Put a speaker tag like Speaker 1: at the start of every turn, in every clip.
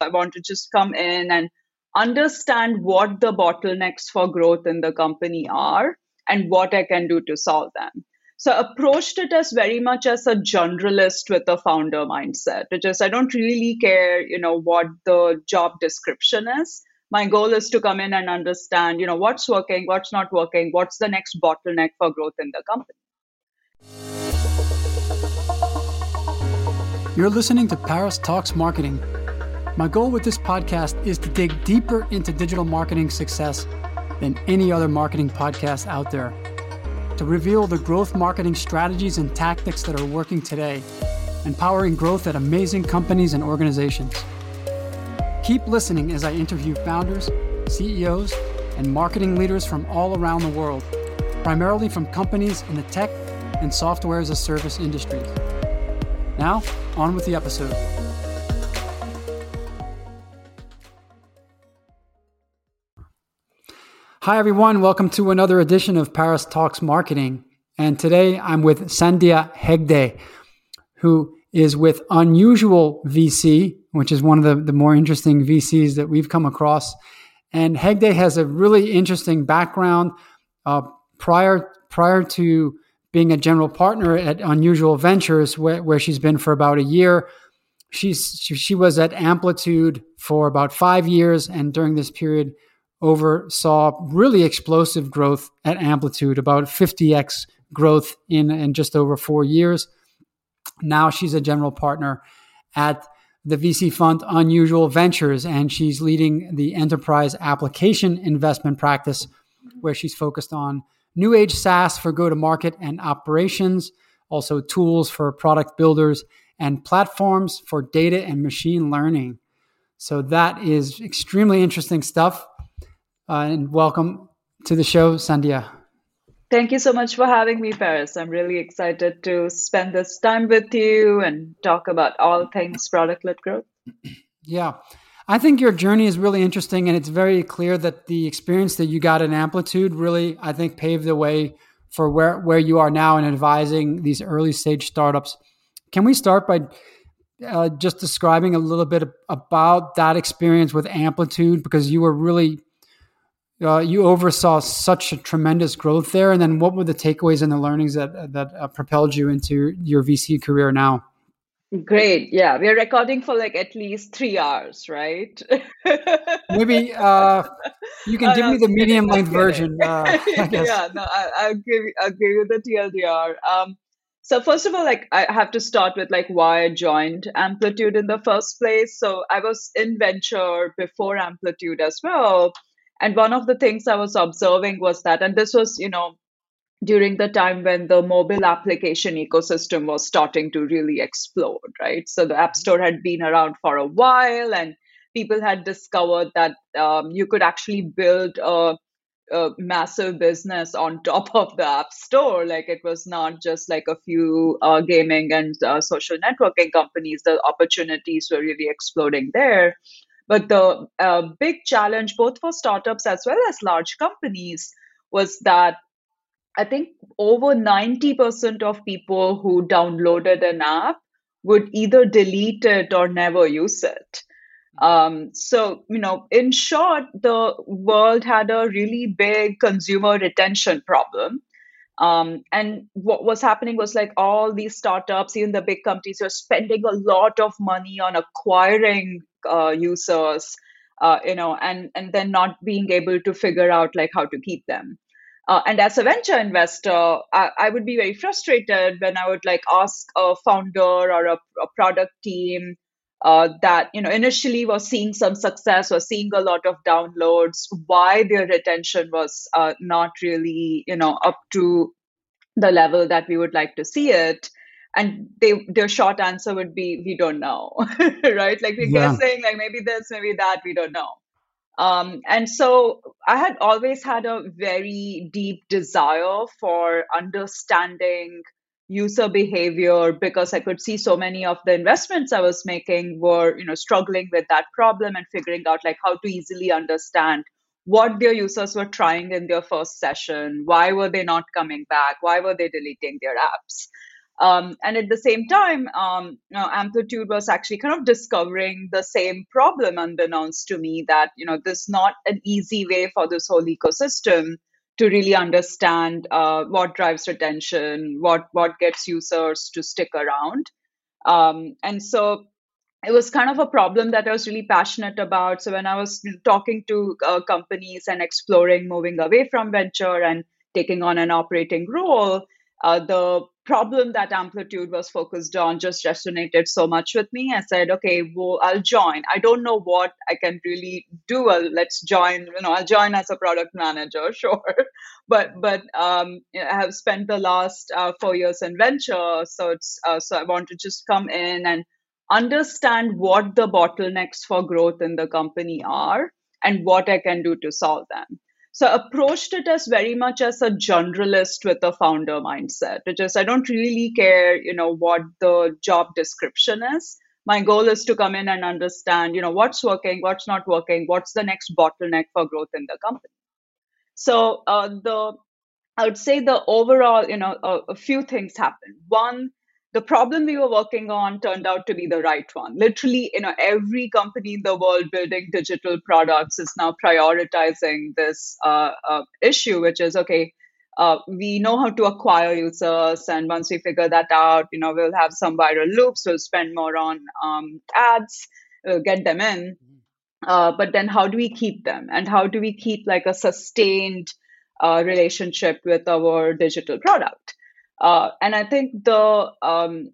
Speaker 1: I want to just come in and understand what the bottlenecks for growth in the company are and what I can do to solve them. So I approached it as very much as a generalist with a founder mindset, which is I don't really care, you know, what the job description is. My goal is to come in and understand, you know, what's working, what's not working, what's the next bottleneck for growth in the company.
Speaker 2: You're listening to Paris Talks Marketing. My goal with this podcast is to dig deeper into digital marketing success than any other marketing podcast out there to reveal the growth marketing strategies and tactics that are working today, empowering growth at amazing companies and organizations. Keep listening as I interview founders, CEOs, and marketing leaders from all around the world, primarily from companies in the tech and software as a service industries. Now, on with the episode. Hi, everyone. Welcome to another edition of Paris Talks Marketing. And today I'm with Sandhya Hegde, who is with Unusual VC, which is one of the, the more interesting VCs that we've come across. And Hegde has a really interesting background. Uh, prior, prior to being a general partner at Unusual Ventures, where, where she's been for about a year, she's, she, she was at Amplitude for about five years. And during this period, oversaw really explosive growth at Amplitude, about 50x growth in, in just over four years. Now she's a general partner at the VC fund Unusual Ventures, and she's leading the enterprise application investment practice, where she's focused on new age SaaS for go to market and operations, also tools for product builders, and platforms for data and machine learning. So that is extremely interesting stuff. Uh, and welcome to the show, Sandhya.
Speaker 1: Thank you so much for having me, Paris. I'm really excited to spend this time with you and talk about all things product led growth.
Speaker 2: Yeah. I think your journey is really interesting, and it's very clear that the experience that you got in Amplitude really, I think, paved the way for where, where you are now in advising these early stage startups. Can we start by uh, just describing a little bit about that experience with Amplitude? Because you were really uh, you oversaw such a tremendous growth there. And then what were the takeaways and the learnings that, that uh, propelled you into your VC career now?
Speaker 1: Great. Yeah. We're recording for like at least three hours, right?
Speaker 2: Maybe uh, you can give me the medium length version. Uh,
Speaker 1: yeah. No, I, will give, I'll give you the TLDR. Um, so first of all, like I have to start with like why I joined Amplitude in the first place. So I was in venture before Amplitude as well and one of the things I was observing was that, and this was, you know, during the time when the mobile application ecosystem was starting to really explode, right? So the App Store had been around for a while, and people had discovered that um, you could actually build a, a, massive business on top of the App Store. Like it was not just like a few uh, gaming and uh, social networking companies, the opportunities were really exploding there. But the uh, big challenge, both for startups as well as large companies, was that I think over 90% of people who downloaded an app would either delete it or never use it. Um, so, you know, in short, the world had a really big consumer retention problem. Um, and what was happening was like all these startups, even the big companies, were spending a lot of money on acquiring uh, users, uh, you know, and and then not being able to figure out like how to keep them. Uh, and as a venture investor, I, I, would be very frustrated when I would like ask a founder or a, a product team uh, that you know initially was seeing some success or seeing a lot of downloads, why their retention was uh, not really you know up to the level that we would like to see it. And they their short answer would be we don't know right? Like we're yeah. guessing like maybe this maybe that we don't know. Um, and so i had always had a very deep desire for understanding user behavior because i could see so many of the investments i was making were you know struggling with that problem and figuring out like how to easily understand what their users were trying in their first session why were they not coming back why were they deleting their apps. Um, and at the same time, um, you know, Amplitude was actually kind of discovering the same problem, unbeknownst to me, that you know there's not an easy way for this whole ecosystem to really understand uh, what drives retention, what what gets users to stick around, um, and so it was kind of a problem that I was really passionate about. So when I was talking to uh, companies and exploring moving away from venture and taking on an operating role, uh, the problem that Amplitude was focused on just resonated so much with me. I said, okay, well, I'll join. I don't know what I can really do. Well, let's join. You know, I'll join as a product manager, sure. but but um, I have spent the last uh, four years in venture, so it's uh, so I want to just come in and understand what the bottlenecks for growth in the company are and what I can do to solve them. So approached it as very much as a generalist with a founder mindset, which is I don't really care, you know, what the job description is. My goal is to come in and understand, you know, what's working, what's not working, what's the next bottleneck for growth in the company. So uh, the I would say the overall, you know, a, a few things happen. One, the problem we were working on turned out to be the right one. Literally you know every company in the world building digital products is now prioritizing this uh, uh, issue which is okay uh, we know how to acquire users and once we figure that out you know we'll have some viral loops we'll spend more on um, ads we'll get them in. Uh, but then how do we keep them? And how do we keep like a sustained uh, relationship with our digital product uh, and I think the um,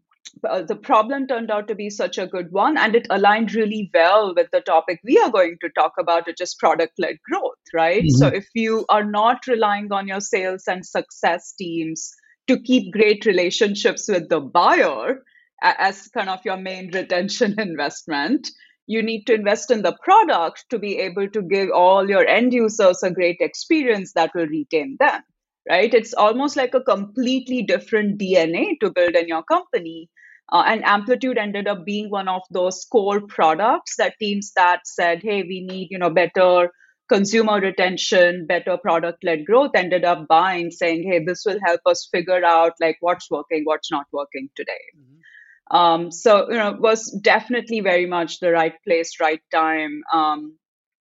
Speaker 1: uh, the problem turned out to be such a good one, and it aligned really well with the topic we are going to talk about, which is product led growth, right? Mm-hmm. So if you are not relying on your sales and success teams to keep great relationships with the buyer as kind of your main retention investment, you need to invest in the product to be able to give all your end users a great experience that will retain them right? It's almost like a completely different DNA to build in your company. Uh, and Amplitude ended up being one of those core products that teams that said, hey, we need, you know, better consumer retention, better product led growth ended up buying, saying, hey, this will help us figure out like what's working, what's not working today. Mm-hmm. Um, so, you know, it was definitely very much the right place, right time um,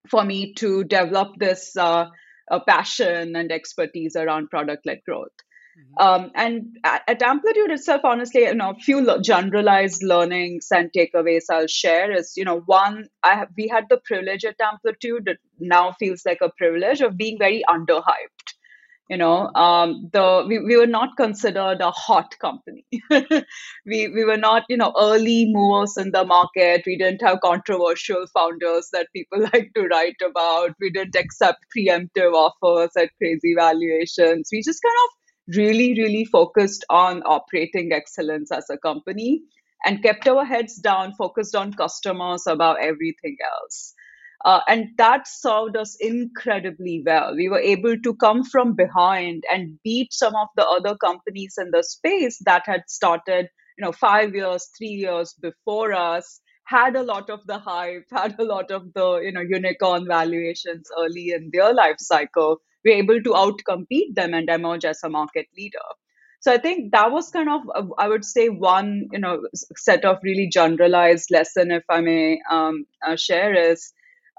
Speaker 1: for me to develop this uh, a passion and expertise around product led growth. Mm-hmm. Um, and at, at, Amplitude itself, honestly, you know, a few generalized learnings and takeaways I'll share is, you know, one, I have, we had the privilege at Amplitude, it now feels like a privilege of being very underhyped you know um, the we, we were not considered a hot company. We we were not you know early movers in the market. We didn't have controversial founders that people like to write about. We didn't accept preemptive offers at crazy valuations. We just kind of really really focused on operating excellence as a company and kept our heads down focused on customers above everything else uh, and that served us incredibly well. We were able to come from behind and beat some of the other companies in the space that had started, you know, five years, three years before us, had a lot of the hype, had a lot of the, you know, unicorn valuations early in their life cycle. We were able to outcompete them and emerge as a market leader. So I think that was kind of, uh, I would say, one, you know, set of really generalized lesson, if I may um, uh, share, is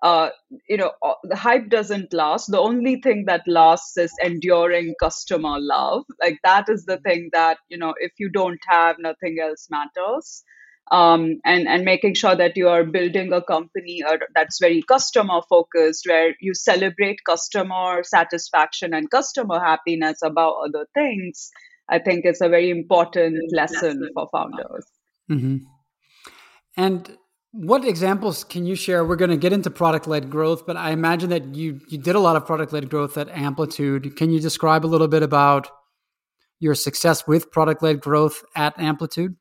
Speaker 1: uh, you know, uh, the hype doesn't last. The only thing that lasts is enduring customer love. Like that is the thing that, you know, if you don't have, nothing else matters. Um, and, and making sure that you are building a company that's very customer focused, where you celebrate customer satisfaction and customer happiness above other things, I think is a very important lesson for founders.
Speaker 2: Mm-hmm. And what examples can you share? We're going to get into product led growth, but I imagine that you you did a lot of product led growth at Amplitude. Can you describe a little bit about your success with product led growth at Amplitude?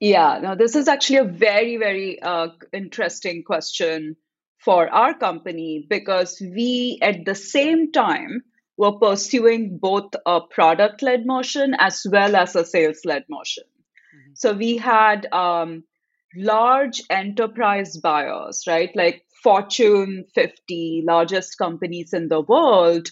Speaker 1: Yeah, no, this is actually a very very uh, interesting question for our company because we at the same time were pursuing both a product led motion as well as a sales led motion. Mm-hmm. So we had um, large enterprise buyers, right? Like Fortune 50, largest companies in the world,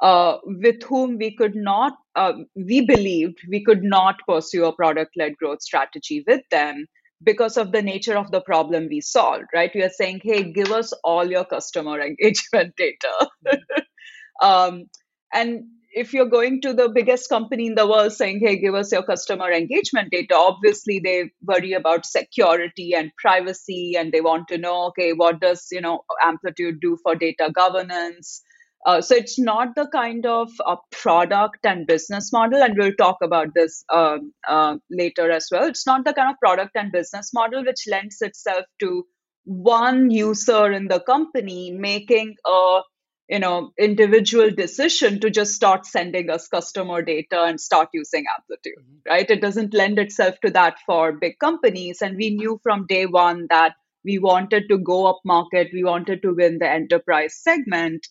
Speaker 1: uh, with whom we could not, uh, we believed we could not pursue a product led growth strategy with them because of the nature of the problem we solved, right? We are saying, hey, give us all your customer engagement data. um, and if you're going to the biggest company in the world saying, hey, give us your customer engagement data, obviously they worry about security and privacy and they want to know, okay, what does, you know, Amplitude do for data governance? Uh, so it's not the kind of uh, product and business model, and we'll talk about this um, uh, later as well. It's not the kind of product and business model which lends itself to one user in the company making a you know individual decision to just start sending us customer data and start using amplitude mm-hmm. right it doesn't lend itself to that for big companies and we knew from day one that we wanted to go up market we wanted to win the enterprise segment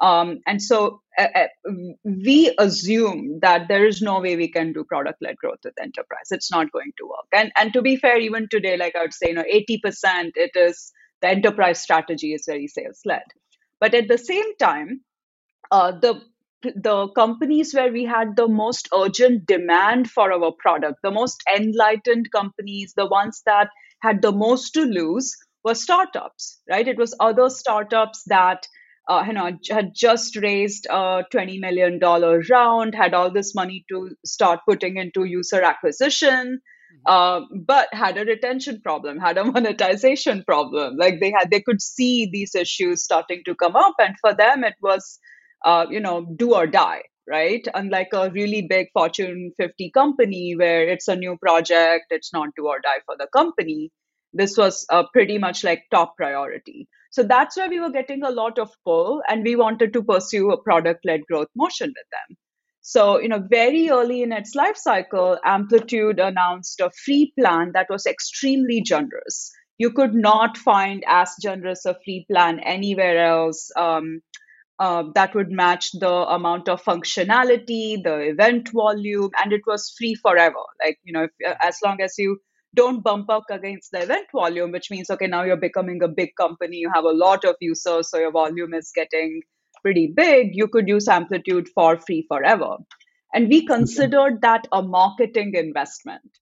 Speaker 1: um, and so uh, we assume that there is no way we can do product led growth with enterprise. It's not going to work. And and to be fair, even today, like I would say, you know, 80% it is the enterprise strategy is very sales led. But at the same time, uh, the the companies where we had the most urgent demand for our product, the most enlightened companies, the ones that had the most to lose, were startups, right? It was other startups that uh, you know, had just raised a $20 million round, had all this money to start putting into user acquisition. Uh, but had a retention problem, had a monetization problem. Like they had, they could see these issues starting to come up, and for them, it was, uh, you know, do or die, right? Unlike a really big Fortune 50 company where it's a new project, it's not do or die for the company. This was uh, pretty much like top priority. So that's where we were getting a lot of pull, and we wanted to pursue a product led growth motion with them. So, you know, very early in its life cycle, Amplitude announced a free plan that was extremely generous. You could not find as generous a free plan anywhere else. Um, uh, that would match the amount of functionality, the event volume, and it was free forever. Like, you know, if, as long as you don't bump up against the event volume, which means, okay, now you're becoming a big company, you have a lot of users, so your volume is getting pretty big. You could use Amplitude for free forever. And we considered that a marketing investment.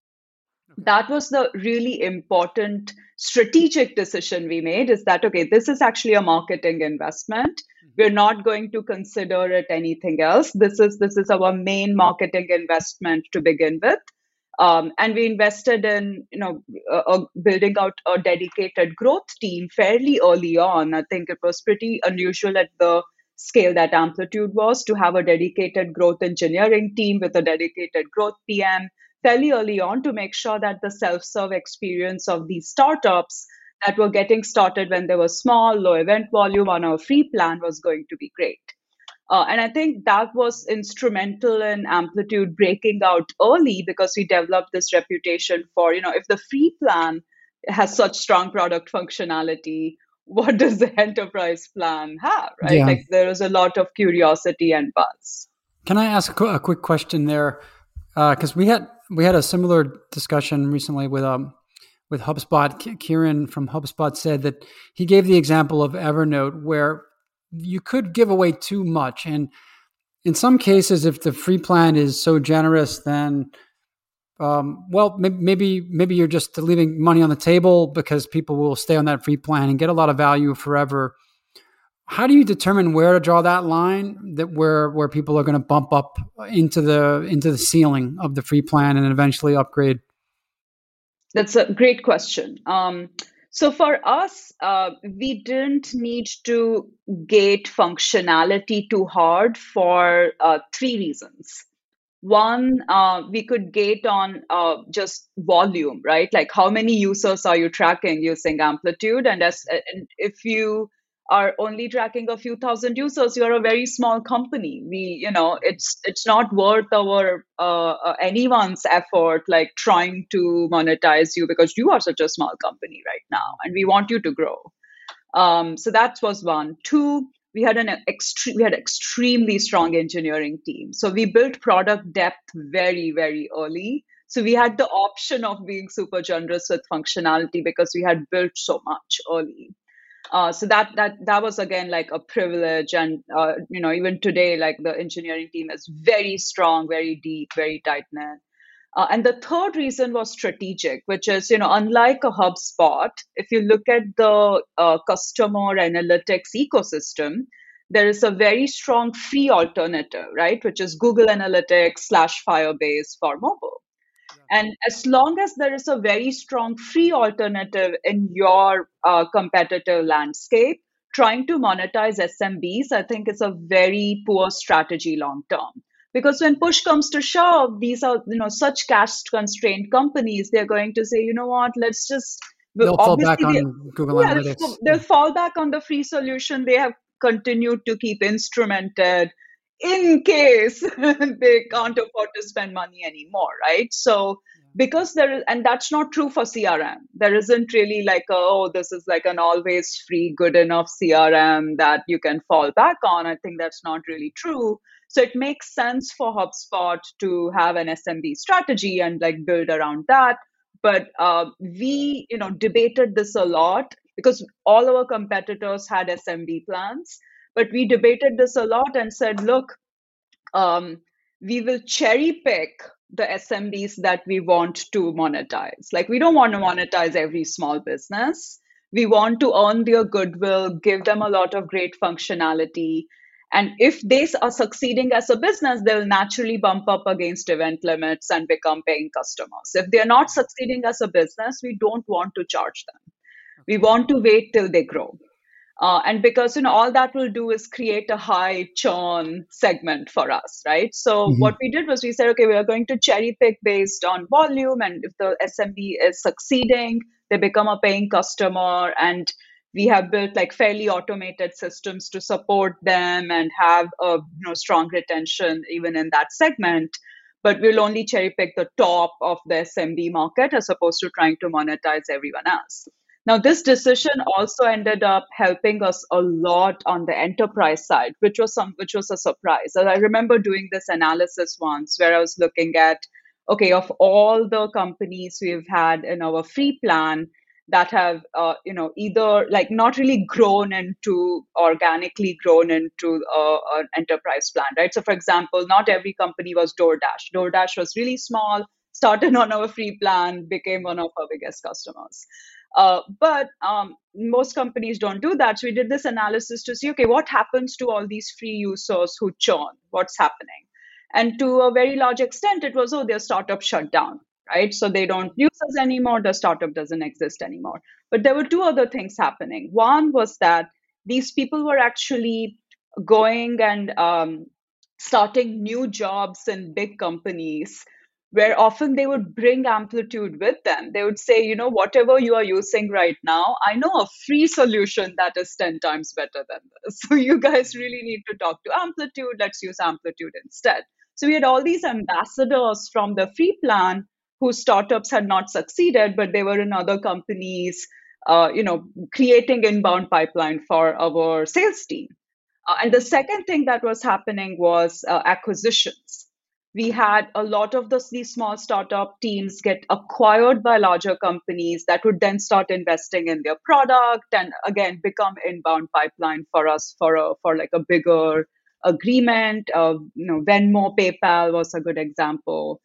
Speaker 1: That was the really important strategic decision we made is that, okay, this is actually a marketing investment. Mm-hmm. We're not going to consider it anything else. This is this is our main marketing investment to begin with um, and we invested in, you know, uh, building out a dedicated growth team fairly early on. I think it was pretty unusual at the scale that Amplitude was to have a dedicated growth engineering team with a dedicated growth PM fairly early on to make sure that the self-serve experience of these startups that were getting started when they were small, low event volume on our free plan was going to be great. Uh, and I think that was instrumental in Amplitude breaking out early because we developed this reputation for, you know, if the free plan has such strong product functionality, what does the enterprise plan have, right? Yeah. Like there is a lot of curiosity and buzz.
Speaker 2: Can I ask a quick question there? Because uh, we had we had a similar discussion recently with um with HubSpot. Kieran from HubSpot said that he gave the example of Evernote, where you could give away too much. And in some cases, if the free plan is so generous, then um, well, maybe maybe you're just leaving money on the table because people will stay on that free plan and get a lot of value forever. How do you determine where to draw that line that where where people are going to bump up into the into the ceiling of the free plan and eventually upgrade?
Speaker 1: That's a great question. Um, so for us, uh, we didn't need to gate functionality too hard for uh, three reasons. One, uh, we could gate on uh, just volume, right? Like how many users are you tracking using Amplitude? And as and if you are only tracking a few thousand users you're a very small company we you know it's it's not worth our uh, uh, anyone's effort like trying to monetize you because you are such a small company right now and we want you to grow um, so that was one two we had an extreme we had extremely strong engineering team. So we built product depth very very early. So we had the option of being super generous with functionality because we had built so much early. Uh, so that that that was again like a privilege, and uh, you know even today, like the engineering team is very strong, very deep, very tight knit. Uh, and the third reason was strategic, which is, you know, unlike a HubSpot, if you look at the uh, customer analytics ecosystem, there is a very strong free alternative, right? Which is Google Analytics slash Firebase for mobile. And as long as there is a very strong free alternative in your uh, competitive landscape, trying to monetize SMBs, I think is a very poor strategy long term. Because when push comes to shove, these are you know such cash constrained companies. They're going to say, you know what, let's just
Speaker 2: they'll fall back on Google yeah, Analytics.
Speaker 1: They'll fall back on the free solution. They have continued to keep instrumented in case they can't afford to spend money anymore, right? So because there is and that's not true for crm there isn't really like a, oh this is like an always free good enough crm that you can fall back on. I think that's not really true. So it makes sense for hubspot to have an smb strategy and like build around that. But uh, we you know debated this a lot because all our competitors had smb plans. But we debated this a lot and said look um, we will cherry pick the SMBs that we want to monetize. Like, we don't want to monetize every small business. We want to earn their goodwill, give them a lot of great functionality. And if they are succeeding as a business, they'll naturally bump up against event limits and become paying customers. If they're not succeeding as a business, we don't want to charge them. We want to wait till they grow. Uh, and because you know all that will do is create a high churn segment for us right? So mm-hmm. what we did was we said okay we are going to cherry pick based on volume and if the smb is succeeding they become a paying customer and we have built like fairly automated systems to support them and have a you know strong retention even in that segment. But we'll only cherry pick the top of the smb market as opposed to trying to monetize everyone else now, this decision also ended up helping us a lot on the enterprise side, which was some, which was a surprise. I remember doing this analysis once where I was looking at, okay, of all the companies we've had in our free plan that have, uh, you know, either like not really grown into organically grown into uh, an enterprise plan, right? So, for example, not every company was DoorDash. DoorDash was really small, started on our free plan, became one of our biggest customers. Uh, but um, most companies don't do that. So we did this analysis to see, okay, what happens to all these free users who churn? What's happening? And to a very large extent, it was, oh, their startup shut down, right? So they don't use us anymore. The startup doesn't exist anymore. But there were two other things happening. One was that these people were actually going and um, starting new jobs in big companies where often they would bring amplitude with them. They would say, you know, whatever you are using right now, I know a free solution that is 10 times better than this. So you guys really need to talk to amplitude. Let's use amplitude instead. So we had all these ambassadors from the free plan whose startups had not succeeded, but they were in other companies, uh, you know, creating inbound pipeline for our sales team. Uh, and the second thing that was happening was uh, acquisitions we had a lot of those, these small startup teams get acquired by larger companies that would then start investing in their product and again become inbound pipeline for us for a for like a bigger agreement. Uh, you know, Venmo, PayPal was a good example.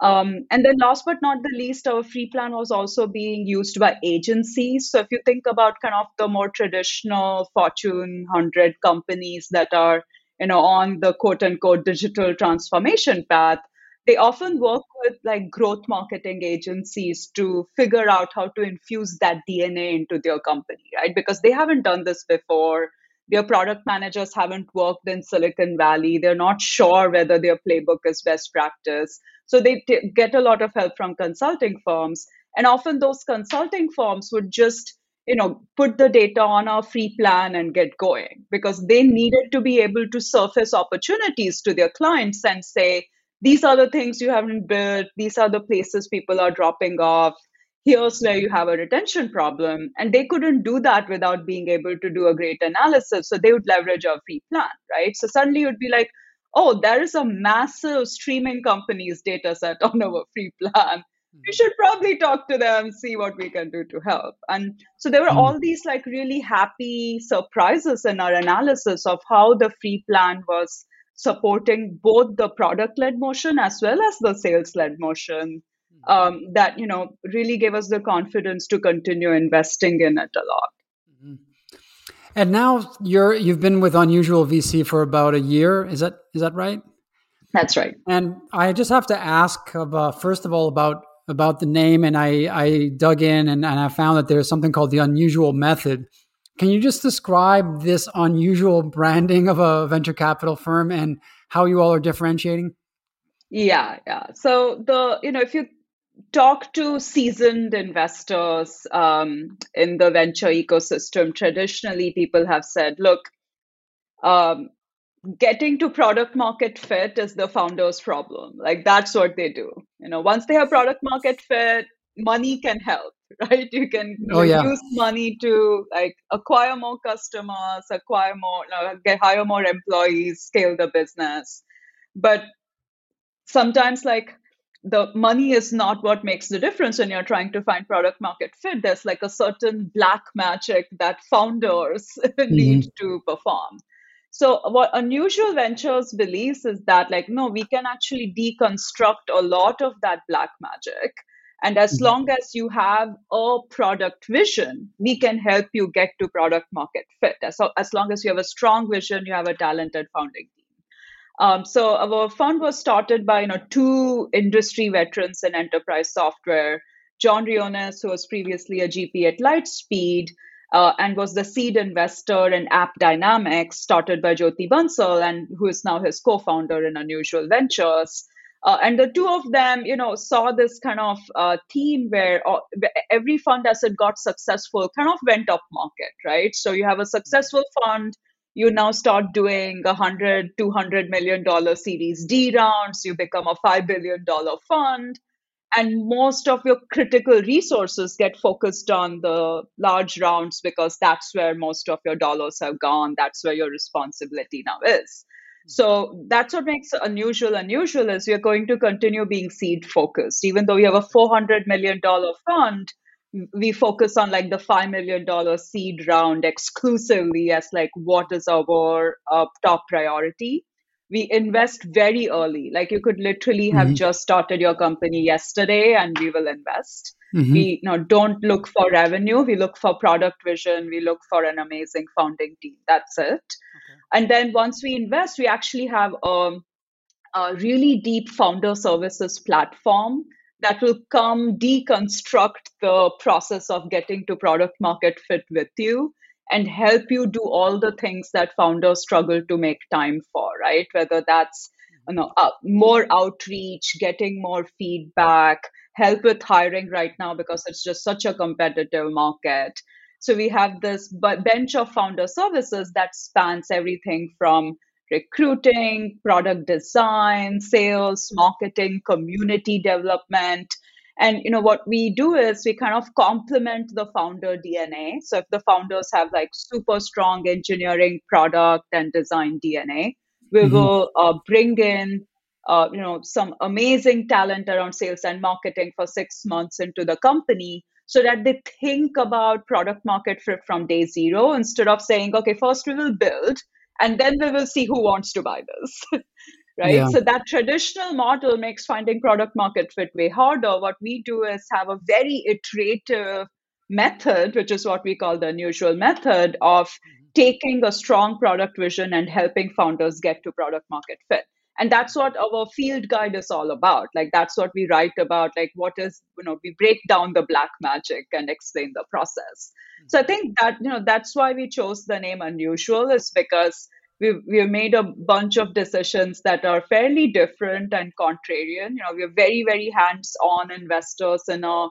Speaker 1: Um, and then last but not the least, our free plan was also being used by agencies. So if you think about kind of the more traditional Fortune 100 companies that are you know on the quote unquote digital transformation path they often work with like growth marketing agencies to figure out how to infuse that dna into their company right? Because they haven't done this before. Their product managers haven't worked in silicon valley. They're not sure whether their playbook is best practice. So they t- get a lot of help from consulting firms. And often those consulting firms would just you know put the data on our free plan and get going because they needed to be able to surface opportunities to their clients and say these are the things you haven't built. These are the places people are dropping off. Here's where you have a retention problem. And they couldn't do that without being able to do a great analysis. So they would leverage our free plan right? So suddenly you'd be like oh there is a massive streaming company's data set on our free plan we should probably talk to them, see what we can do to help. And so there were mm. all these like really happy surprises in our analysis of how the free plan was supporting both the product led motion as well as the sales led motion hmm. um, that you know really gave us the confidence to continue investing in it a lot mm-hmm.
Speaker 2: and now you're you've been with unusual vc for about a year is that is that right
Speaker 1: that's right
Speaker 2: and i just have to ask about, first of all about about the name and I, I dug in and, and I found that there's something called the unusual method. Can you just describe this unusual branding of a venture capital firm and how you all are differentiating?
Speaker 1: Yeah, yeah. So the you know if you talk to seasoned investors um, in the venture ecosystem, traditionally people have said, look, um, getting to product market fit is the founder's problem. Like that's what they do. You know, once they have product market fit, money can help, right? You can oh, yeah. use money to like acquire more customers, acquire more, get hire more employees, scale the business. But sometimes like the money is not what makes the difference when you're trying to find product market fit. There's like a certain black magic that founders mm-hmm. need to perform. So what Unusual Ventures believes is that like no, we can actually deconstruct a lot of that black magic. And as mm-hmm. long as you have a product vision, we can help you get to product market fit. So as long as you have a strong vision, you have a talented founding team. Um, so our fund was started by you know two industry veterans in enterprise software, John Vrionis, who was previously a GP at Lightspeed, uh, and was the seed investor in App Dynamics, started by Jyoti Bansal, and who is now his co-founder in Unusual Ventures. Uh, and the two of them, you know, saw this kind of uh, theme where uh, every fund as it got successful kind of went up market, right? So you have a successful fund, you now start doing a hundred, two hundred million dollar Series D rounds, you become a five billion dollar fund, and most of your critical resources get focused on the large rounds because that's where most of your dollars have gone. That's where your responsibility now is. So that's what makes unusual unusual is we're going to continue being seed focused. Even though we have a 400 million dollar fund we focus on like the $5 million seed round exclusively as like what is our uh, top priority we invest very early. Like you could literally have mm-hmm. just started your company yesterday and we will invest. Mm-hmm. We you know, don't look for revenue. We look for product vision. We look for an amazing founding team. That's it. Okay. And then once we invest, we actually have a, a really deep founder services platform that will come deconstruct the process of getting to product market fit with you and help you do all the things that founders struggle to make time for, right? Whether that's you know uh, more outreach, getting more feedback, help with hiring right now because it's just such a competitive market. So we have this bench of founder services that spans everything from recruiting, product design, sales, marketing, community development, and you know what we do is we kind of complement the founder dna so if the founders have like super strong engineering product and design dna we mm-hmm. will uh, bring in uh, you know some amazing talent around sales and marketing for six months into the company so that they think about product market fit from day zero instead of saying okay first we will build and then we will see who wants to buy this right? Yeah. So that traditional model makes finding product market fit way harder. What we do is have a very iterative method, which is what we call the unusual method of mm-hmm. taking a strong product vision and helping founders get to product market fit. And that's what our field guide is all about. Like that's what we write about. Like what is, you know, we break down the black magic and explain the process. So I mm-hmm. think that, you know, that's why we chose the name unusual is because we've we've made a bunch of decisions that are fairly different and contrarian. You know, we're very very hands-on investors in a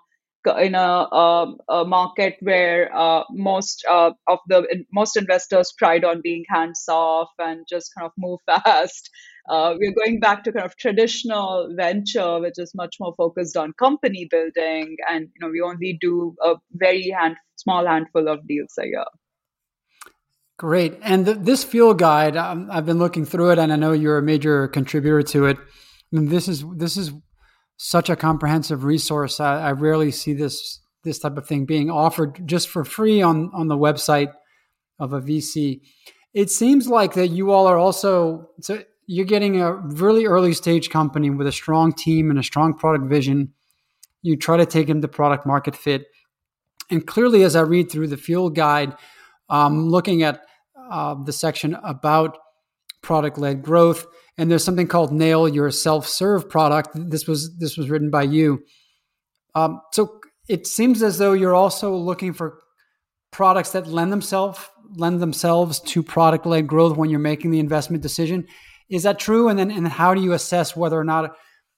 Speaker 1: in a, a, a market where uh, most uh, of the most investors pride on being hands off and just kind of move fast. Uh, we're going back to kind of traditional venture, which is much more focused on company building, and you know we only do a very hand, small handful of deals a year.
Speaker 2: Great. And th- this field guide, um, I've been looking through it, and I know you're a major contributor to it. I mean, this is this is such a comprehensive resource. I, I rarely see this this type of thing being offered just for free on on the website of a VC. It seems like that you all are also so you're getting a really early stage company with a strong team and a strong product vision. You try to take them to product market fit. And clearly, as I read through the field guide, um, looking at uh, the section about product led growth, and there's something called Nail Your Self Serve product. This was this was written by you. Um, so it seems as though you're also looking for products that lend themselves lend themselves to product led growth when you're making the investment decision. Is that true? And then and how do you assess whether or not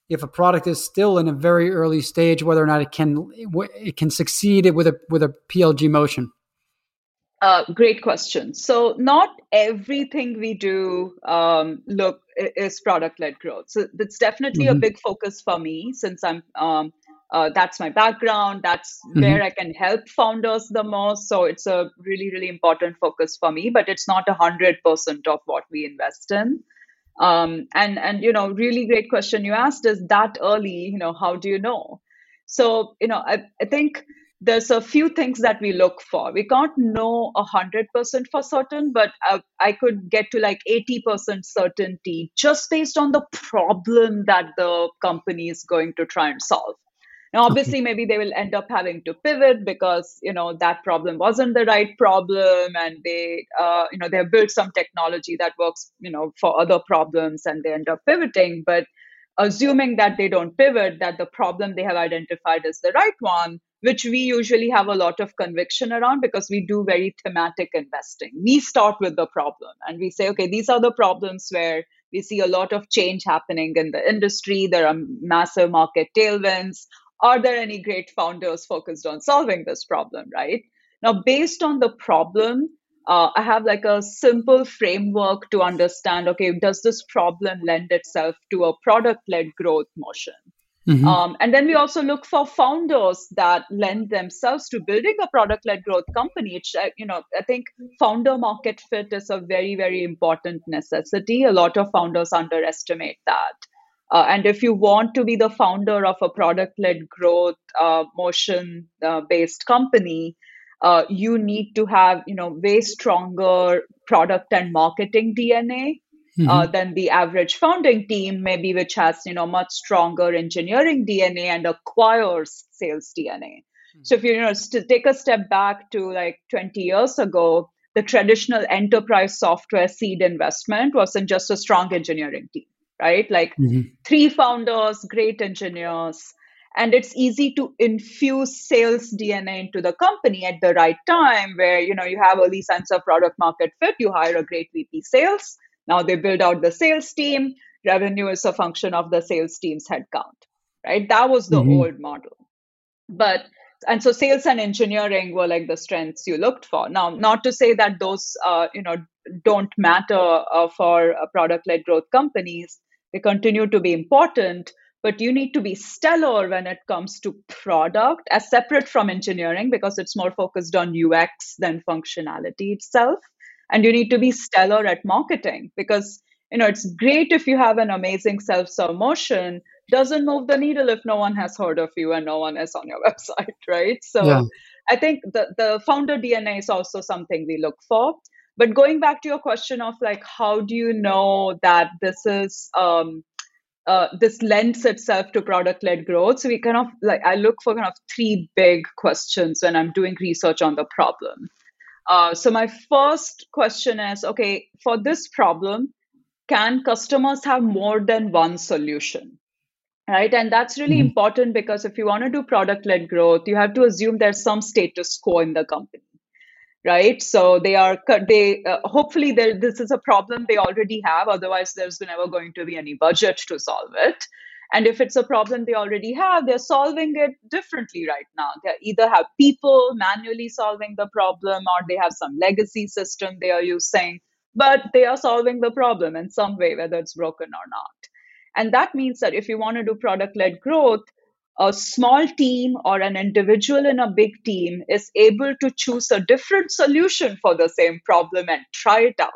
Speaker 2: if a product is still in a very early stage, whether or not it can it can succeed with a with a PLG motion?
Speaker 1: Uh, great question. So not everything we do um, look is product led growth. So that's definitely mm-hmm. a big focus for me since I'm um, uh, that's my background. That's mm-hmm. where I can help founders the most. So it's a really really important focus for me. But it's not a hundred percent of what we invest in. Um, and and you know really great question you asked is that early. You know how do you know? So you know I, I think there's a few things that we look for. We can't know 100% for certain, but I, I could get to like 80% certainty just based on the problem that the company is going to try and solve. Now, obviously, maybe they will end up having to pivot because you know that problem wasn't the right problem, and they, uh, you know, they have built some technology that works, you know, for other problems, and they end up pivoting. But assuming that they don't pivot, that the problem they have identified is the right one, which we usually have a lot of conviction around because we do very thematic investing. We start with the problem and we say, okay, these are the problems where we see a lot of change happening in the industry. There are massive market tailwinds. Are there any great founders focused on solving this problem, right? Now, based on the problem, uh, I have like a simple framework to understand okay, does this problem lend itself to a product led growth motion? Mm-hmm. Um, and then we also look for founders that lend themselves to building a product-led growth company. Which you know, I think founder market fit is a very, very important necessity. A lot of founders underestimate that. Uh, and if you want to be the founder of a product-led growth uh, motion-based uh, company, uh, you need to have you know way stronger product and marketing DNA mm-hmm. uh, than the average founding team, maybe which has you know much stronger engineering DNA and acquires sales DNA. Mm-hmm. So if you, you know to take a step back to like 20 years ago, the traditional enterprise software seed investment wasn't just a strong engineering team, right? Like mm-hmm. three founders, great engineers, and it's easy to infuse sales dna into the company at the right time where you know you have early sense of product market fit you hire a great vp sales now they build out the sales team. Revenue is a function of the sales team's headcount, right? That was the mm-hmm. old model. But and so sales and engineering were like the strengths you looked for. Now, not to say that those uh, you know don't matter uh, for uh, product-led growth companies. They continue to be important, but you need to be stellar when it comes to product as separate from engineering because it's more focused on UX than functionality itself and you need to be stellar at marketing because you know it's great if you have an amazing self-serve motion doesn't move the needle if no one has heard of you and no one is on your website right? So yeah. i think the, the founder dna is also something we look for. But going back to your question of like how do you know that this is um, uh, this lends itself to product led growth? So we kind of like i look for kind of three big questions when i'm doing research on the problem uh, so my first question is okay for this problem can customers have more than one solution? Right? And that's really mm-hmm. important because if you want to do product led growth you have to assume there's some status quo in the company. Right? So they are they uh, hopefully this is a problem they already have otherwise there's never going to be any budget to solve it and if it's a problem they already have, they're solving it differently right now. They either have people manually solving the problem or they have some legacy system they are using, but they are solving the problem in some way, whether it's broken or not. And that means that if you want to do product led growth, a small team or an individual in a big team is able to choose a different solution for the same problem and try it out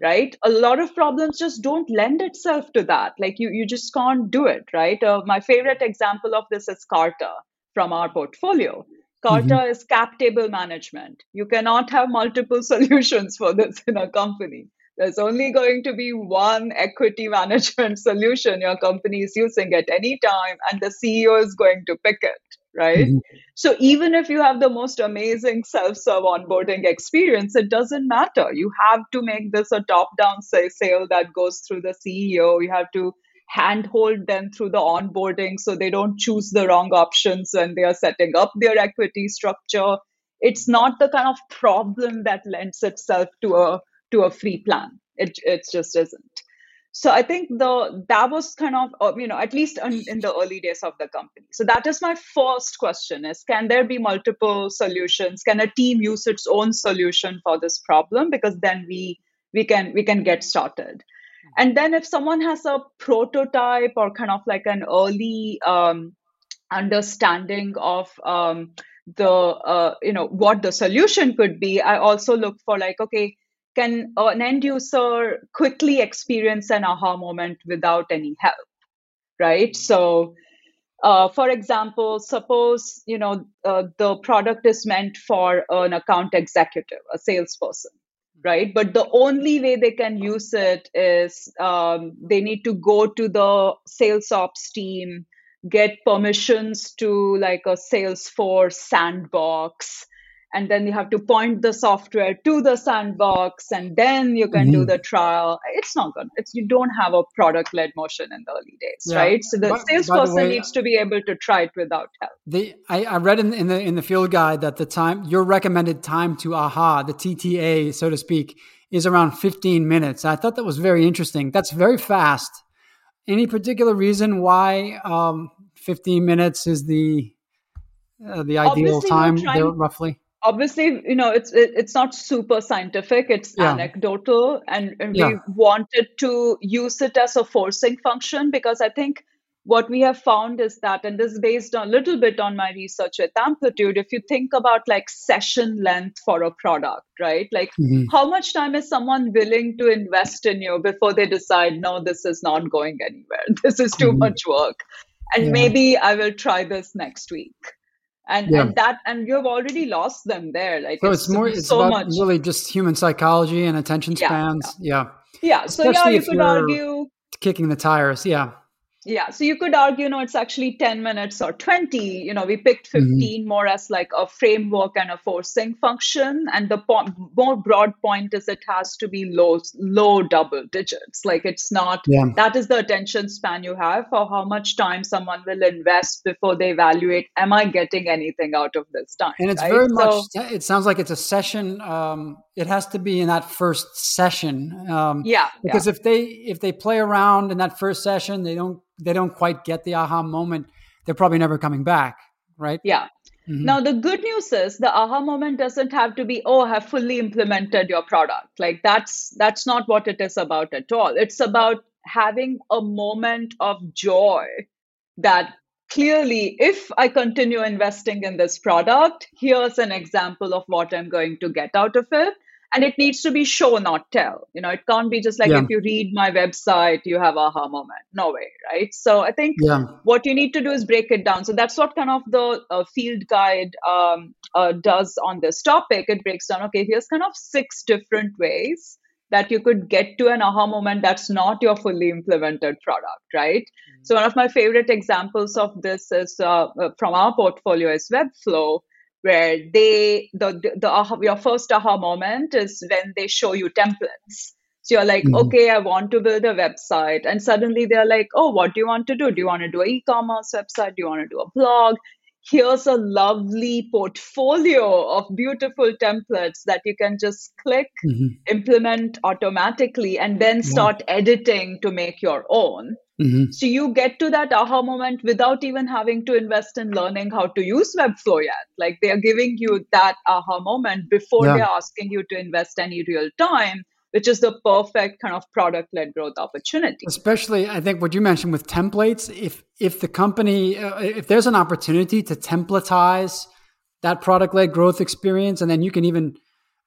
Speaker 1: right? A lot of problems just don't lend itself to that. Like you you just can't do it right? Uh, my favorite example of this is carta from our portfolio. Carta mm-hmm. is cap table management. You cannot have multiple solutions for this in a company there's only going to be one equity management solution your company is using at any time and the ceo is going to pick it right? Mm-hmm. So even if you have the most amazing self-serve onboarding experience, it doesn't matter. You have to make this a top-down sale that goes through the CEO. You have to handhold them through the onboarding so they don't choose the wrong options when they are setting up their equity structure. It's not the kind of problem that lends itself to a to a free plan. It it just isn't. So i think the that was kind of uh, you know at least in, in, the early days of the company. So that is my first question is can there be multiple solutions? Can a team use its own solution for this problem? Because then we we can we can get started. And then if someone has a prototype or kind of like an early um, understanding of um, the uh, you know what the solution could be i also look for like okay can an end user quickly experience an aha moment without any help right? So uh, for example suppose you know uh, the product is meant for an account executive a salesperson right? But the only way they can use it is um, they need to go to the sales ops team get permissions to like a salesforce sandbox and then you have to point the software to the sandbox and then you can mm-hmm. do the trial. It's not good it's you don't have a product led motion in the early days yeah. right? So the salesperson the needs to be able to try it without help.
Speaker 2: The I, I, read in, in the in the field guide that the time your recommended time to aha the tta so to speak is around 15 minutes. I thought that was very interesting. That's very fast. Any particular reason why um, 15 minutes is the uh, the ideal Obviously, time there roughly
Speaker 1: obviously you know it's it, it's not super scientific it's yeah. anecdotal and, and yeah. we wanted to use it as a forcing function because i think what we have found is that and this is based on a little bit on my research with amplitude if you think about like session length for a product right like mm-hmm. how much time is someone willing to invest in you before they decide no this is not going anywhere this is too mm-hmm. much work and yeah. maybe i will try this next week and, yeah. and that and you've already lost them there like
Speaker 2: so it's, it's more it's so about much. really just human psychology and attention spans.
Speaker 1: Yeah. Yeah, yeah. so yeah you could argue
Speaker 2: kicking the tires. Yeah
Speaker 1: yeah so you could argue you know it's actually 10 minutes or 20 you know we picked mm-hmm. 15 mm-hmm. more as like a framework and a forcing function and the po- more broad point is it has to be low low double digits like it's not yeah. that is the attention span you have for how much time someone will invest before they evaluate am i getting anything out of this time
Speaker 2: and it's right? very much it sounds like it's a session um, it has to be in that first session
Speaker 1: um, yeah
Speaker 2: because
Speaker 1: yeah.
Speaker 2: if they if they play around in that first session they don't they don't quite get the aha moment, they're probably never coming back, right?
Speaker 1: Yeah. Mm-hmm. Now, the good news is the aha moment doesn't have to be, oh, I have fully implemented your product. Like that's that's not what it is about at all. It's about having a moment of joy that clearly, if I continue investing in this product, here's an example of what I'm going to get out of it and it needs to be show not tell. You know it can't be just like yeah. if you read my website you have aha moment. No way right? So i think yeah. what you need to do is break it down. So that's what kind of the uh, field guide um, uh, does on this topic. It breaks down okay here's kind of six different ways that you could get to an aha moment that's not your fully implemented product right? Mm-hmm. so one of my favorite examples of this is uh, uh from our portfolio is webflow where they the the aha, your first aha moment is when they show you templates so you're like mm-hmm. okay i want to build a website and suddenly they're like oh what do you want to do do you want to do an e-commerce website do you want to do a blog here's a lovely portfolio of beautiful templates that you can just click mm-hmm. implement automatically and then start yeah. editing to make your own Mm-hmm. So you get to that aha moment without even having to invest in learning how to use Webflow yet. Like they are giving you that aha moment before yeah. they're asking you to invest any real time, which is the perfect kind of product led growth opportunity.
Speaker 2: Especially, I think what you mentioned with templates. If if the company, uh, if there's an opportunity to templatize that product led growth experience, and then you can even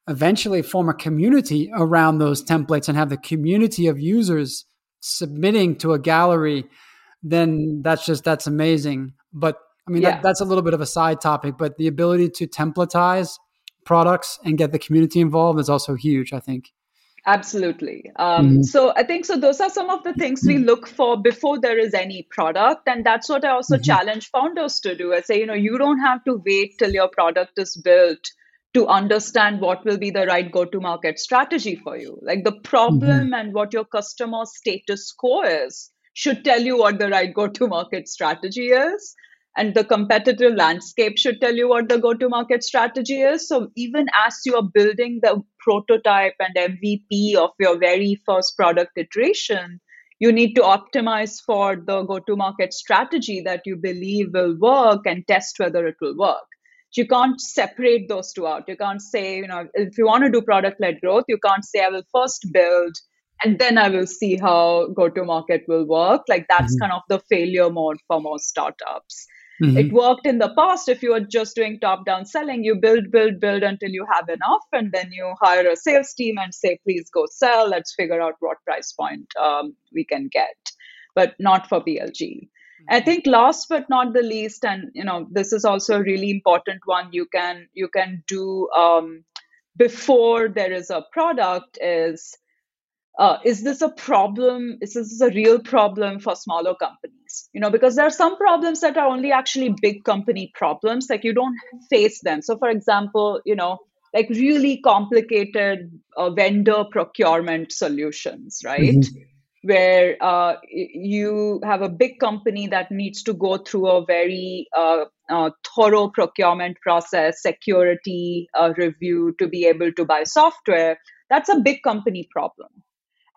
Speaker 2: eventually form a community around those templates and have the community of users submitting to a gallery, then that's just that's amazing. But I mean, yeah. that, that's a little bit of a side topic, but the ability to templatize products and get the community involved is also huge, I think.
Speaker 1: Absolutely. Um, mm-hmm. So I think so. Those are some of the things we look for before there is any product, and that's what I also mm-hmm. challenge founders to do. I say, you know, you don't have to wait till your product is built to understand what will be the right go-to-market strategy for you. Like the problem mm-hmm. and what your customer status quo is should tell you what the right go-to-market strategy is and the competitive landscape should tell you what the go to market strategy is so even as you are building the prototype and mvp of your very first product iteration you need to optimize for the go to market strategy that you believe will work and test whether it will work you can't separate those two out you can't say you know if you want to do product led growth you can't say i will first build and then i will see how go to market will work like that's mm-hmm. kind of the failure mode for most startups Mm-hmm. It worked in the past if you were just doing top down selling. You build, build, build until you have enough, and then you hire a sales team and say, please go sell. Let's figure out what price point um, we can get, but not for PLG. I mm-hmm. think last but not the least, and you know, this is also a really important one you can you can do um, before there is a product is uh, is this a problem is this a real problem for smaller companies you know because there are some problems that are only actually big company problems like you don't face them so for example you know like really complicated uh, vendor procurement solutions right mm-hmm. Where uh, you have a big company that needs to go through a very uh, uh, thorough procurement process security uh, review to be able to buy software. That's a big company problem.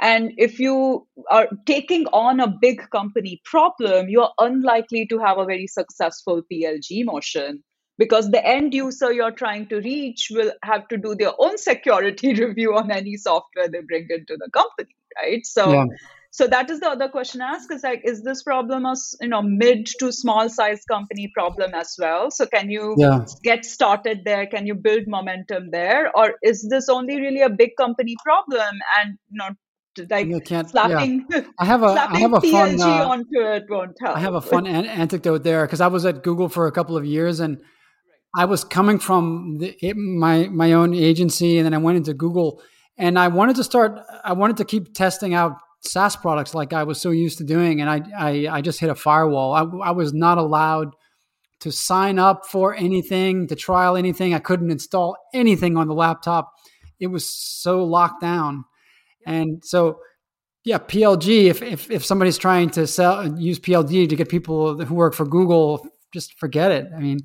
Speaker 1: And if you are taking on a big company problem, you're unlikely to have a very successful PLG motion because the end user you're trying to reach will have to do their own security review on any software they bring into the company, right? So, yeah. so that is the other question I ask is like, is this problem a you know mid to small size company problem as well? So can you yeah. get started there? Can you build momentum there, or is this only really a big company problem and you know like you can't, slapping, yeah. I have a, I have a fun, uh, onto it won't help.
Speaker 2: I have a fun an- anecdote there because I was at Google for a couple of years and I was coming from the, it, my my own agency and then I went into Google and I wanted to start. I wanted to keep testing out SaaS products like I was so used to doing, and I I, I just hit a firewall. I, I was not allowed to sign up for anything, to trial anything. I couldn't install anything on the laptop. It was so locked down and so, yeah, PLG. If if if somebody's trying to sell use PLG to get people who work for Google, just forget it. I mean,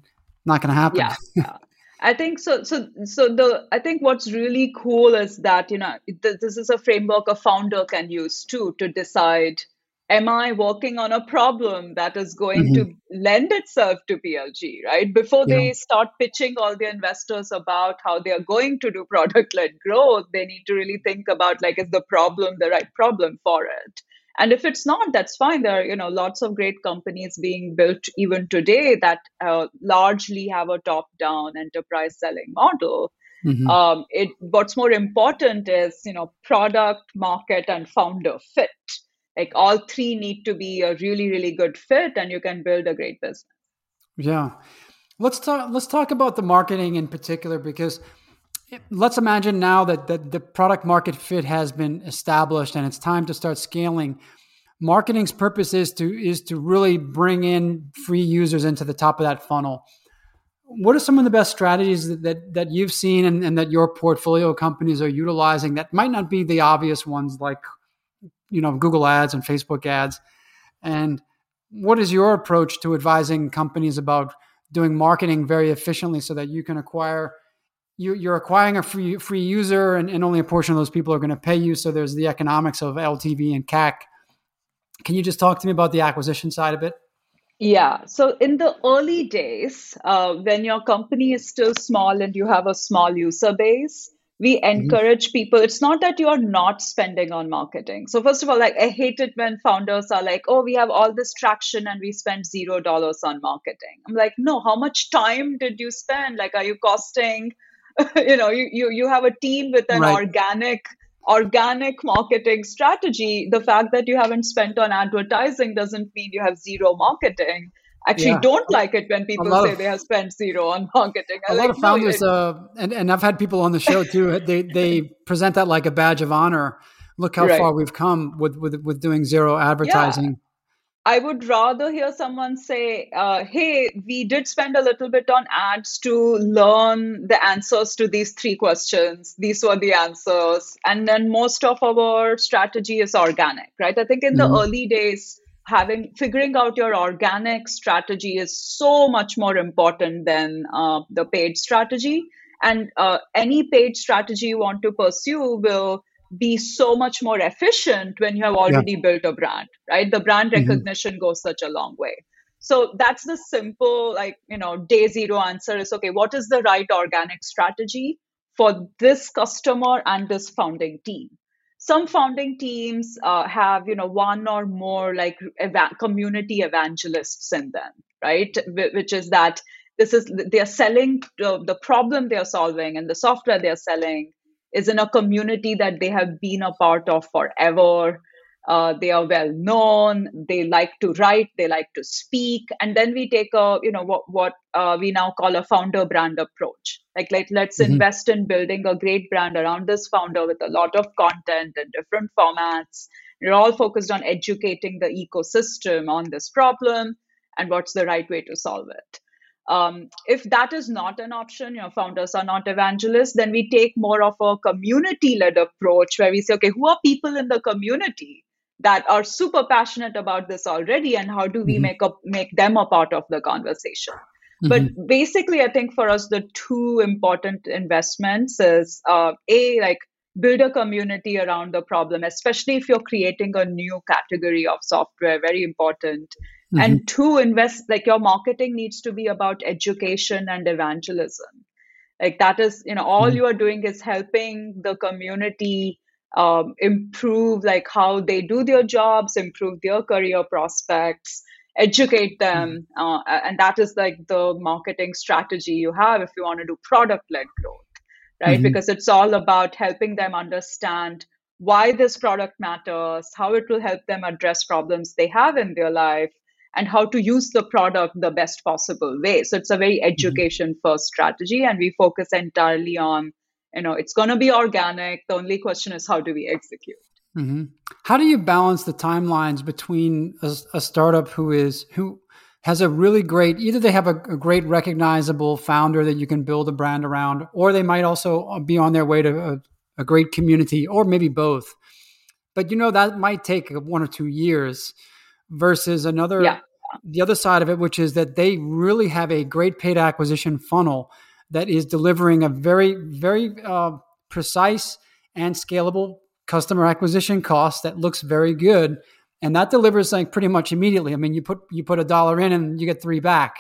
Speaker 2: not going to happen.
Speaker 1: Yeah. I think so. So, so the I think what's really cool is that you know this is a framework a founder can use too to decide am I working on a problem that is going mm-hmm. to lend itself to PLG, right? Before yeah. they start pitching all the investors about how they are going to do product led growth, they need to really think about like, is the problem the right problem for it? And if it's not, that's fine. There are, you know, lots of great companies being built even today that uh, largely have a top-down enterprise selling model. Mm-hmm. Um, it what's more important is you know product, market, and founder fit like all three need to be a really really good fit and you can build a great business
Speaker 2: yeah let's talk let's talk about the marketing in particular because let's imagine now that, that the product market fit has been established and it's time to start scaling marketing's purpose is to is to really bring in free users into the top of that funnel what are some of the best strategies that, that, that you've seen and, and that your portfolio companies are utilizing that might not be the obvious ones like you know Google Ads and Facebook ads. And what is your approach to advising companies about doing marketing very efficiently so that you can acquire you, you're acquiring a free free user and, and only a portion of those people are going to pay you. So there's the economics of LTV and CAC. Can you just talk to me about the acquisition side a bit?
Speaker 1: Yeah. So in the early days, uh, when your company is still small and you have a small user base, we mm-hmm. encourage mm-hmm. people it's not that you are not spending on marketing so first of all like i hate it when founders are like oh we have all this traction and we spend zero dollars on marketing i'm like no how much time did you spend like are you costing you know you, you you have a team with an right. organic organic marketing strategy the fact that you haven't spent on advertising doesn't mean you have zero marketing actually yeah. don't like it when people say of, they have spent zero on marketing.
Speaker 2: I a like, lot of founders, no, uh, and, and I've had people on the show too, they, they present that like a badge of honor. Look how right. far we've come with, with, with doing zero advertising.
Speaker 1: I would rather hear someone say, uh, hey, we did spend a little bit on ads to learn the answers to these three questions. These were the answers. And then most of our strategy is organic, right? I think in mm-hmm. the early days, having figuring out your organic strategy is so much more important than uh, the paid strategy and uh, any paid strategy you want to pursue will be so much more efficient when you have already yeah. built a brand right the brand mm-hmm. recognition mm-hmm. goes such a long way so that's the simple like you know day zero answer is okay what is the right organic strategy for this customer and this founding team some founding teams uh, have you know one or more like eva- community evangelists in them right which is that this is they're selling uh, the problem they're solving and the software they're selling is in a community that they have been a part of forever. Uh, they are well known. They like to write. They like to speak. And then we take a you know what what uh, we now call a founder brand approach. Like like let's mm-hmm. invest in building a great brand around this founder with a lot of content and different formats. We're all focused on educating the ecosystem on this problem and what's the right way to solve it um, if that is not an option, you know, founders are not evangelists, then we take more of a community led approach where we say, okay, who are people in the community that are super passionate about this already and how do we mm-hmm. make up make them a part of the conversation mm-hmm. but basically i think for us the two important investments is uh, a like build a community around the problem especially if you're creating a new category of software very important mm-hmm. and two invest like your marketing needs to be about education and evangelism like that is you know all mm-hmm. you are doing is helping the community um, improve like how they do their jobs improve their career prospects educate them mm-hmm. uh, and that is like the marketing strategy you have if you want to do product led growth right mm-hmm. because it's all about helping them understand why this product matters how it will help them address problems they have in their life and how to use the product the best possible way. So it's a very mm-hmm. education first strategy and we focus entirely on you know it's going to be organic. The only question is how do we execute?
Speaker 2: Mm-hmm. how do you balance the timelines between a, a, startup who is who has a really great either they have a, a, great recognizable founder that you can build a brand around or they might also be on their way to a, a great community or maybe both. But you know that might take one or two years versus another yeah. the other side of it which is that they really have a great paid acquisition funnel that is delivering a very, very uh, precise and scalable customer acquisition cost that looks very good, and that delivers like pretty much immediately. I mean, you put you put a dollar in and you get three back.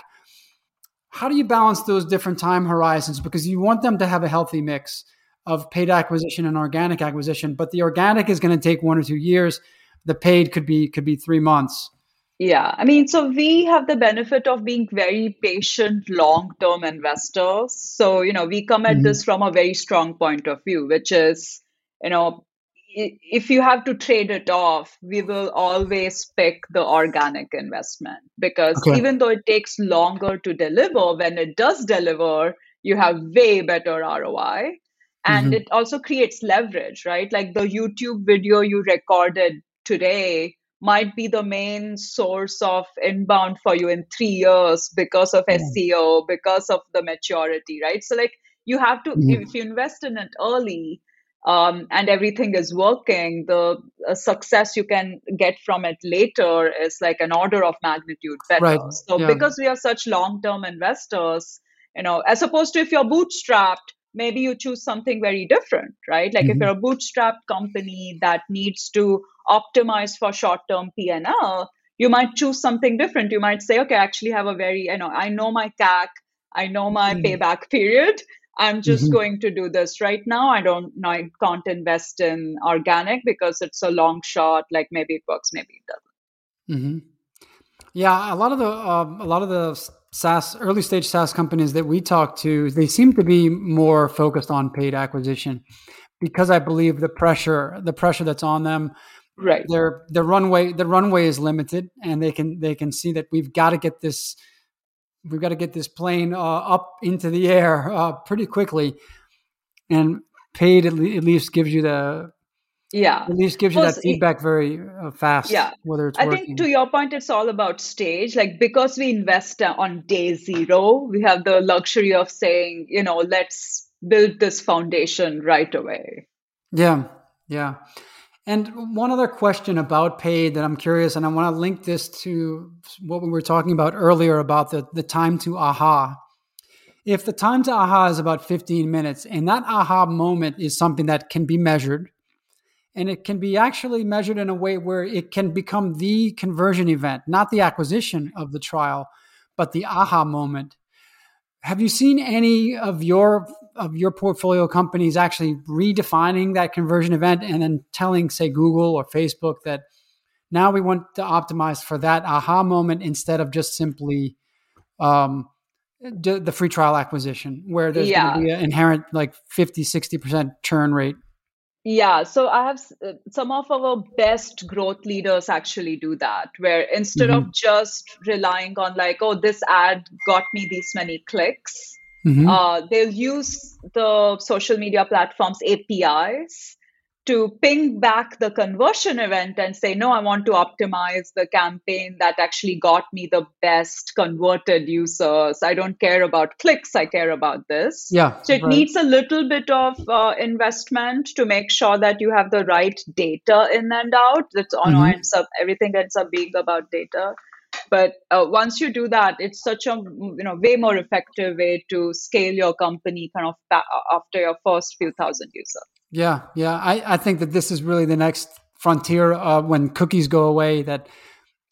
Speaker 2: How do you balance those different time horizons? Because you want them to have a healthy mix of paid acquisition and organic acquisition, but the organic is going to take one or two years. The paid could be could be three months.
Speaker 1: Yeah, I mean, so we have the benefit of being very patient, long term investors. So, you know, we come at mm-hmm. this from a very strong point of view, which is, you know, if you have to trade it off, we will always pick the organic investment because okay. even though it takes longer to deliver, when it does deliver, you have way better ROI. And mm-hmm. it also creates leverage, right? Like the YouTube video you recorded today might be the main source of inbound for you in three years because of mm. SEO, because of the maturity, right? So, like, you have to, mm. if you invest in it early um, and everything is working, the uh, success you can get from it later is like an order of magnitude better. Right. So, yeah. because we are such long term investors, you know, as opposed to if you're bootstrapped, maybe you choose something very different, right? Like mm-hmm. if you're a bootstrapped company that needs to optimize for short-term P&L, you might choose something different. You might say, okay, I actually have a very, you know, I know my CAC, I know my mm-hmm. payback period. I'm just mm-hmm. going to do this right now. I don't know, I can't invest in organic because it's a long shot. Like maybe it works, maybe it doesn't.
Speaker 2: Mm-hmm. Yeah, a lot of the um, a lot of the SaaS early stage SaaS companies that we talk to, they seem to be more focused on paid acquisition because I believe the pressure the pressure that's on them
Speaker 1: right.
Speaker 2: their the runway the runway is limited and they can they can see that we've got to get this we've got to get this plane uh, up into the air uh, pretty quickly. And paid at, le- at least gives you the
Speaker 1: yeah
Speaker 2: at least gives you that feedback very uh, fast
Speaker 1: Yeah.
Speaker 2: whether it's
Speaker 1: I
Speaker 2: working
Speaker 1: think to your point, it's all about stage. Like because we invest uh, on day zero, we have the luxury of saying, you know, let's build this foundation right away.
Speaker 2: Yeah, yeah. And one other question about paid that I'm curious, and I want to link this to what we were talking about earlier about the, the time to aha. If the time to aha is about 15 minutes, and that aha moment is something that can be measured, and it can be actually measured in a way where it can become the conversion event, not the acquisition of the trial, but the aha moment. Have you seen any of your of your portfolio companies actually redefining that conversion event and then telling, say, Google or Facebook that now we want to optimize for that aha moment instead of just simply um, d- the free trial acquisition, where there's
Speaker 1: Yeah.
Speaker 2: going to be an inherent like 50, 60% churn rate?
Speaker 1: Yeah, so I have uh, some of our best growth leaders actually do that, where instead of just relying on like, oh, this ad got me these many clicks,
Speaker 2: Mhm.
Speaker 1: uh, they'll use the social media platforms APIs to ping back the conversion event and say, no, I want to optimize the campaign that actually got me the best converted users. I don't care about clicks, I care about this.
Speaker 2: yeah.
Speaker 1: So it
Speaker 2: right.
Speaker 1: needs a little bit of uh, investment to make sure that you have the right data in and out. That's on
Speaker 2: Mhm.
Speaker 1: ends up everything ends up being about data. But uh, once you do that, it's such a you know way more effective way to scale your company kind of after your first few thousand users.
Speaker 2: Yeah, yeah. I, I think that this is really the next frontier uh, when cookies go away. That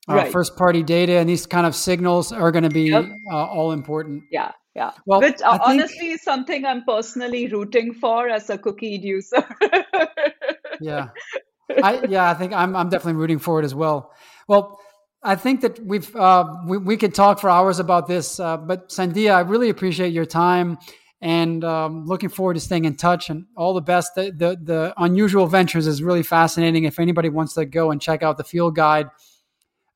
Speaker 2: uh,
Speaker 1: Right.
Speaker 2: first party data and these kind of signals are going to be
Speaker 1: Yep.
Speaker 2: uh, all important.
Speaker 1: Yeah, yeah.
Speaker 2: Well,
Speaker 1: Which
Speaker 2: I
Speaker 1: uh,
Speaker 2: think-
Speaker 1: honestly is something I'm personally rooting for as a cookie user.
Speaker 2: Yeah, I yeah. I think I'm I'm definitely rooting for it as well. Well, I think that we've uh, we we could talk for hours about this, uh, but Sandhya, I really appreciate your time. And um, looking forward to staying in touch and all the best. The, the the unusual ventures is really fascinating. If anybody wants to go and check out the field guide,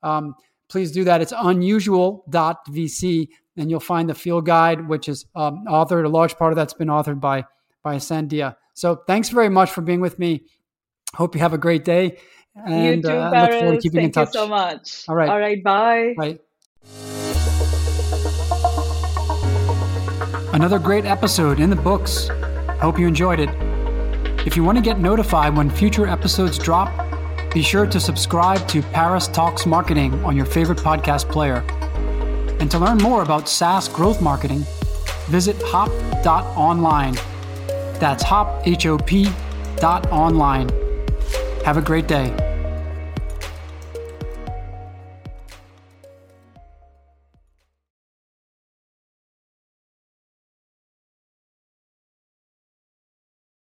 Speaker 2: um, please do that. It's unusual.vc, and you'll find the field guide, which is um, authored. A large part of that's been authored by by Sandhya. So thanks very much for being with me. Hope you have a great day, and
Speaker 1: you too,
Speaker 2: uh, I look forward to
Speaker 1: Paris.
Speaker 2: keeping in
Speaker 1: Thank you so much.
Speaker 2: All right.
Speaker 1: All right. Bye.
Speaker 2: Right. Another great episode in the books. Hope you enjoyed it. If you want to get notified when future episodes drop, be sure to subscribe to Paris Talks Marketing on your favorite podcast player. And to learn more about SaaS growth marketing, visit hop.online. That's hop, H O P, dot online. Have a great day.